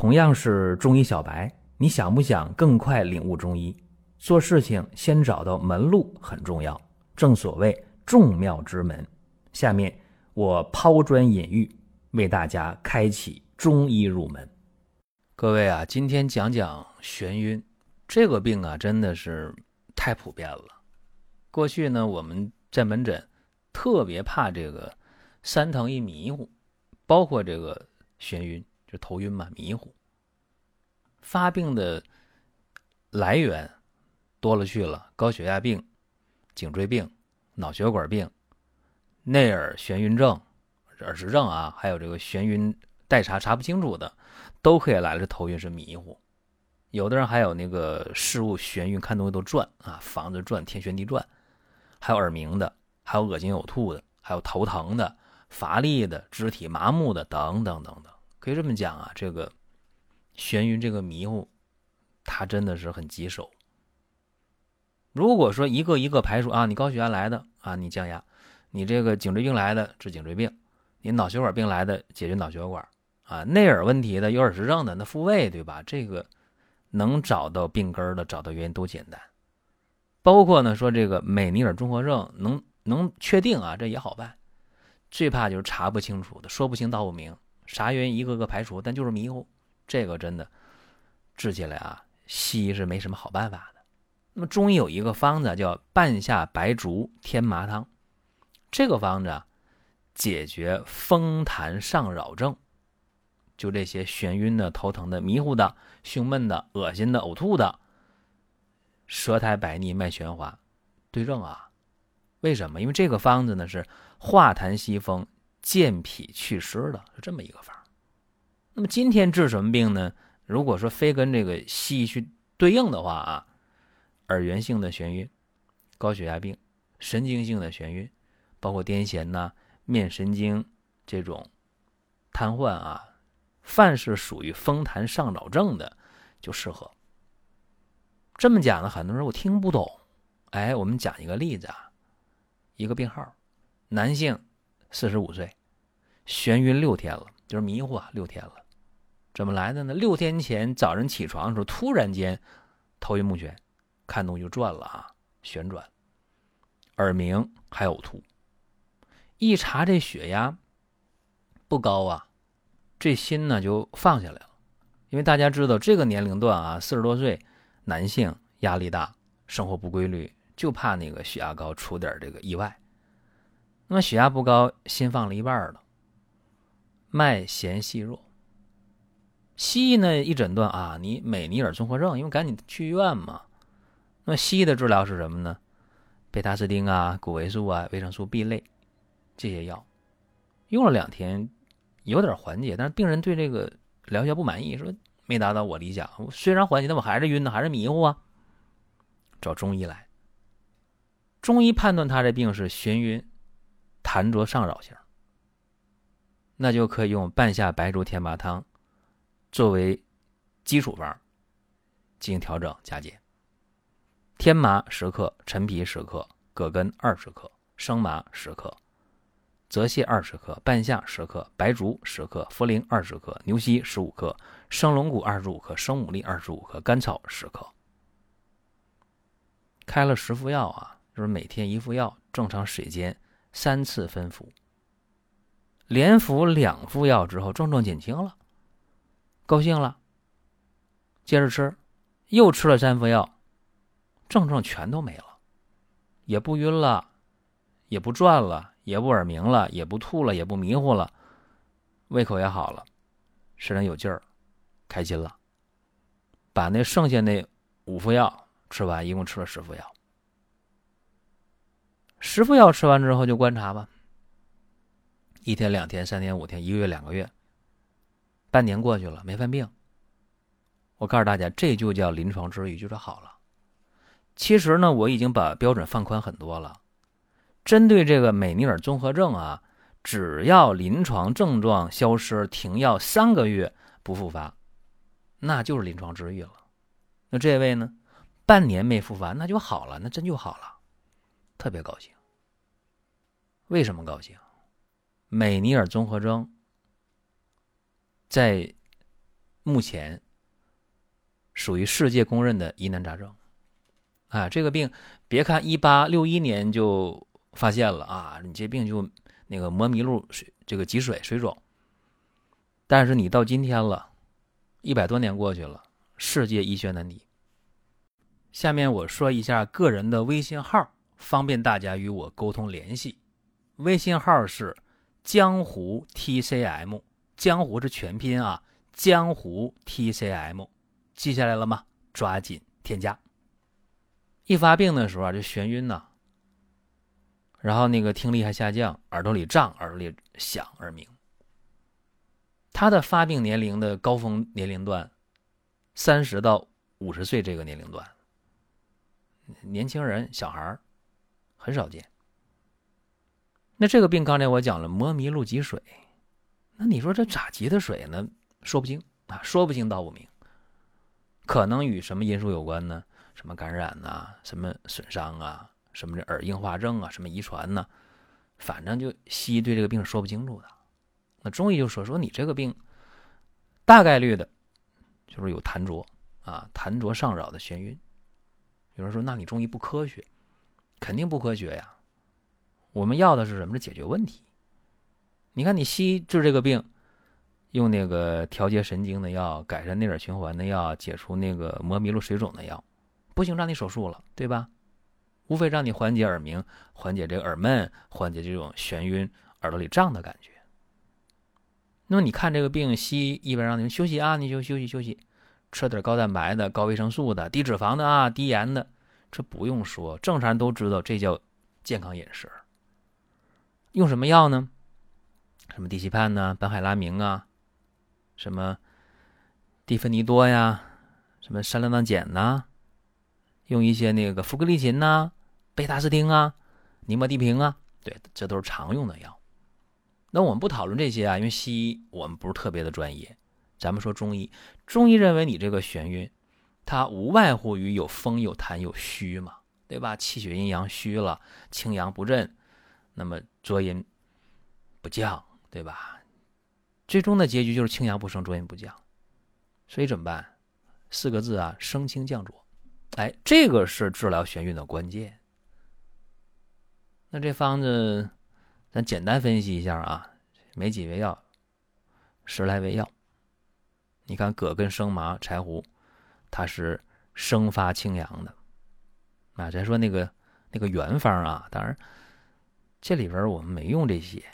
同样是中医小白，你想不想更快领悟中医？做事情先找到门路很重要，正所谓众妙之门。下面我抛砖引玉，为大家开启中医入门。各位啊，今天讲讲眩晕这个病啊，真的是太普遍了。过去呢，我们在门诊特别怕这个三疼一迷糊，包括这个眩晕。就头晕嘛，迷糊。发病的来源多了去了，高血压病、颈椎病、脑血管病、内耳眩晕症、耳石症啊，还有这个眩晕待查查不清楚的，都可以来了。这头晕是迷糊，有的人还有那个事物眩晕，看东西都转啊，房子转，天旋地转，还有耳鸣的，还有恶心呕吐的，还有头疼的、乏力的、肢体麻木的，等等等等。可以这么讲啊，这个眩晕这个迷糊，它真的是很棘手。如果说一个一个排除啊，你高血压来的啊，你降压；你这个颈椎病来的治颈椎病；你脑血管病来的解决脑血管啊；内耳问题的有耳石症的那复位，对吧？这个能找到病根的，找到原因都简单。包括呢说这个美尼尔综合症能能确定啊，这也好办。最怕就是查不清楚的，说不清道不明。啥原因一个个排除，但就是迷糊，这个真的治起来啊，西医是没什么好办法的。那么中医有一个方子叫半夏白术天麻汤，这个方子啊，解决风痰上扰症，就这些眩晕的、头疼的、迷糊的、胸闷的、恶心的、呕吐的、舌苔白腻、脉弦滑，对症啊。为什么？因为这个方子呢是化痰息风。健脾祛湿的，是这么一个方那么今天治什么病呢？如果说非跟这个西医去对应的话啊，耳源性的眩晕、高血压病、神经性的眩晕，包括癫痫呐、面神经这种瘫痪啊，凡是属于风痰上扰症的，就适合。这么讲呢，很多人我听不懂。哎，我们讲一个例子啊，一个病号，男性，四十五岁。眩晕六天了，就是迷糊啊，六天了，怎么来的呢？六天前早晨起床的时候，突然间头晕目眩，看东西就转了啊，旋转，耳鸣还呕吐。一查这血压不高啊，这心呢就放下来了，因为大家知道这个年龄段啊，四十多岁男性压力大，生活不规律，就怕那个血压高出点这个意外。那么血压不高，心放了一半了。脉弦细弱，西医呢一诊断啊，你美尼尔综合症，因为赶紧去医院嘛。那么西医的治疗是什么呢？贝塔斯汀啊、谷维素啊、维生素 B 类这些药，用了两天有点缓解，但是病人对这个疗效不满意，说没达到我理想。虽然缓解，但我还是晕呢，还是迷糊啊。找中医来，中医判断他这病是眩晕、痰浊上扰型。那就可以用半夏白术天麻汤作为基础方进行调整加减。天麻十克，陈皮十克，葛根二十克，生麻十克，泽泻二十克，半夏十克，白术十克，茯苓二十克，牛膝十五克，生龙骨二十五克，生牡蛎二十五克，甘草十克。开了十副药啊，就是每天一副药，正常水煎三次分服。连服两副药之后，症状减轻了，高兴了。接着吃，又吃了三副药，症状全都没了，也不晕了，也不转了，也不耳鸣了，也不吐了，也不迷糊了，胃口也好了，身上有劲儿，开心了。把那剩下那五副药吃完，一共吃了十副药。十副药吃完之后，就观察吧。一天、两天、三天、五天、一个月、两个月，半年过去了，没犯病。我告诉大家，这就叫临床治愈，就说好了。其实呢，我已经把标准放宽很多了。针对这个美尼尔综合症啊，只要临床症状消失、停药三个月不复发，那就是临床治愈了。那这位呢，半年没复发，那就好了，那真就好了，特别高兴。为什么高兴？美尼尔综合征在目前属于世界公认的疑难杂症。啊，这个病别看一八六一年就发现了啊，你这病就那个磨迷路水这个积水水肿，但是你到今天了，一百多年过去了，世界医学难题。下面我说一下个人的微信号，方便大家与我沟通联系。微信号是江湖 TCM，江湖是全拼啊，江湖 TCM，记下来了吗？抓紧添加。一发病的时候啊，就眩晕呐，然后那个听力还下降，耳朵里胀，耳朵里响，耳鸣。他的发病年龄的高峰年龄段，三十到五十岁这个年龄段，年轻人、小孩很少见。那这个病刚才我讲了，磨迷路积水，那你说这咋积的水呢？说不清啊，说不清道不明，可能与什么因素有关呢？什么感染呐，什么损伤啊，什么这耳硬化症啊，什么遗传呐，反正就西医对这个病说不清楚的。那中医就说说你这个病大概率的，就是有痰浊啊，痰浊上扰的眩晕。有人说那你中医不科学，肯定不科学呀。我们要的是什么？是解决问题。你看你西医治这个病，用那个调节神经的药，改善内耳循环的药，解除那个磨迷路水肿的药。不行，让你手术了，对吧？无非让你缓解耳鸣，缓解这个耳闷，缓解这种眩晕、耳朵里胀的感觉。那么你看这个病，西医一般让你休息啊，你就休息休息，吃点高蛋白的、高维生素的、低脂肪的啊、低盐的，这不用说，正常人都知道，这叫健康饮食。用什么药呢？什么地西泮呢？苯海拉明啊？什么地芬尼多呀？什么山荠苷碱呐？用一些那个福格利嗪呐、贝塔斯汀啊、尼莫地平啊，对，这都是常用的药。那我们不讨论这些啊，因为西医我们不是特别的专业。咱们说中医，中医认为你这个眩晕，它无外乎于有风、有痰、有虚嘛，对吧？气血阴阳虚了，清阳不振，那么浊阴不降，对吧？最终的结局就是清阳不升，浊阴不降。所以怎么办？四个字啊，升清降浊。哎，这个是治疗眩晕的关键。那这方子，咱简单分析一下啊，没几味药，十来味药。你看葛根生麻柴胡，它是生发清阳的。啊，咱说那个那个原方啊，当然这里边我们没用这些，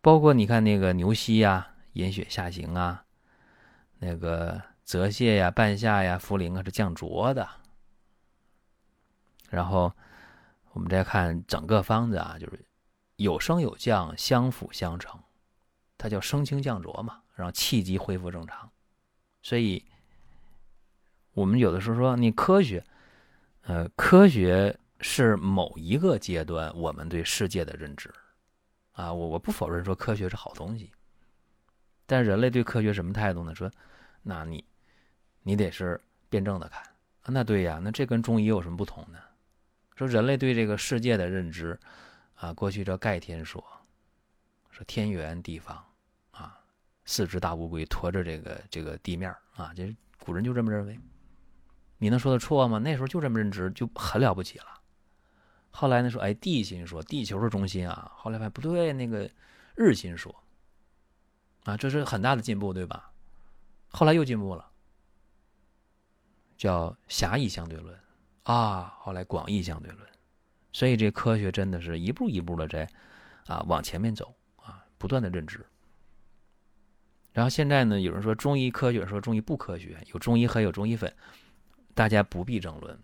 包括你看那个牛膝呀，引血下行啊，那个。泽泻呀、半夏呀、茯苓啊是降浊的。然后我们再看整个方子啊，就是有升有降，相辅相成，它叫升清降浊嘛，让气机恢复正常。所以，我们有的时候说你科学，呃，科学是某一个阶段我们对世界的认知啊。我我不否认说科学是好东西，但人类对科学什么态度呢？说，那你。你得是辩证的看啊，那对呀，那这跟中医有什么不同呢？说人类对这个世界的认知啊，过去叫盖天说，说天圆地方啊，四只大乌龟驮着这个这个地面啊，这古人就这么认为。你能说得错吗？那时候就这么认知，就很了不起了。后来呢说，哎，地心说地球是中心啊，后来发现不对，那个日心说啊，这是很大的进步，对吧？后来又进步了。叫狭义相对论啊，后来广义相对论，所以这科学真的是一步一步的在啊往前面走啊，不断的认知。然后现在呢，有人说中医科学，说中医不科学，有中医黑，有中医粉，大家不必争论。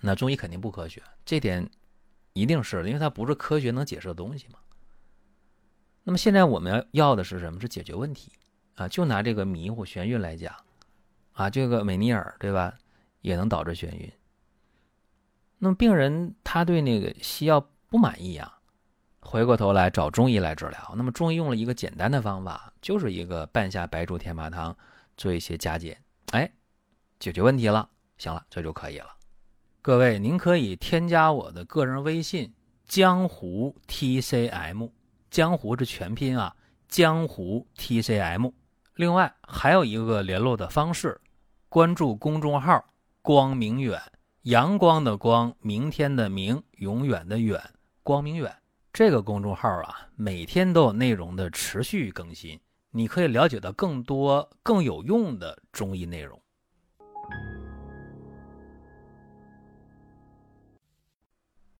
那中医肯定不科学，这点一定是，因为它不是科学能解释的东西嘛。那么现在我们要要的是什么？是解决问题啊！就拿这个迷糊眩晕来讲。啊，这个美尼尔对吧，也能导致眩晕。那么病人他对那个西药不满意啊，回过头来找中医来治疗。那么中医用了一个简单的方法，就是一个半夏白术天麻汤做一些加减，哎，解决问题了。行了，这就可以了。各位，您可以添加我的个人微信“江湖 TCM”，江湖是全拼啊，江湖 TCM。另外还有一个联络的方式，关注公众号“光明远”，阳光的光，明天的明，永远的远，光明远。这个公众号啊，每天都有内容的持续更新，你可以了解到更多更有用的中医内容。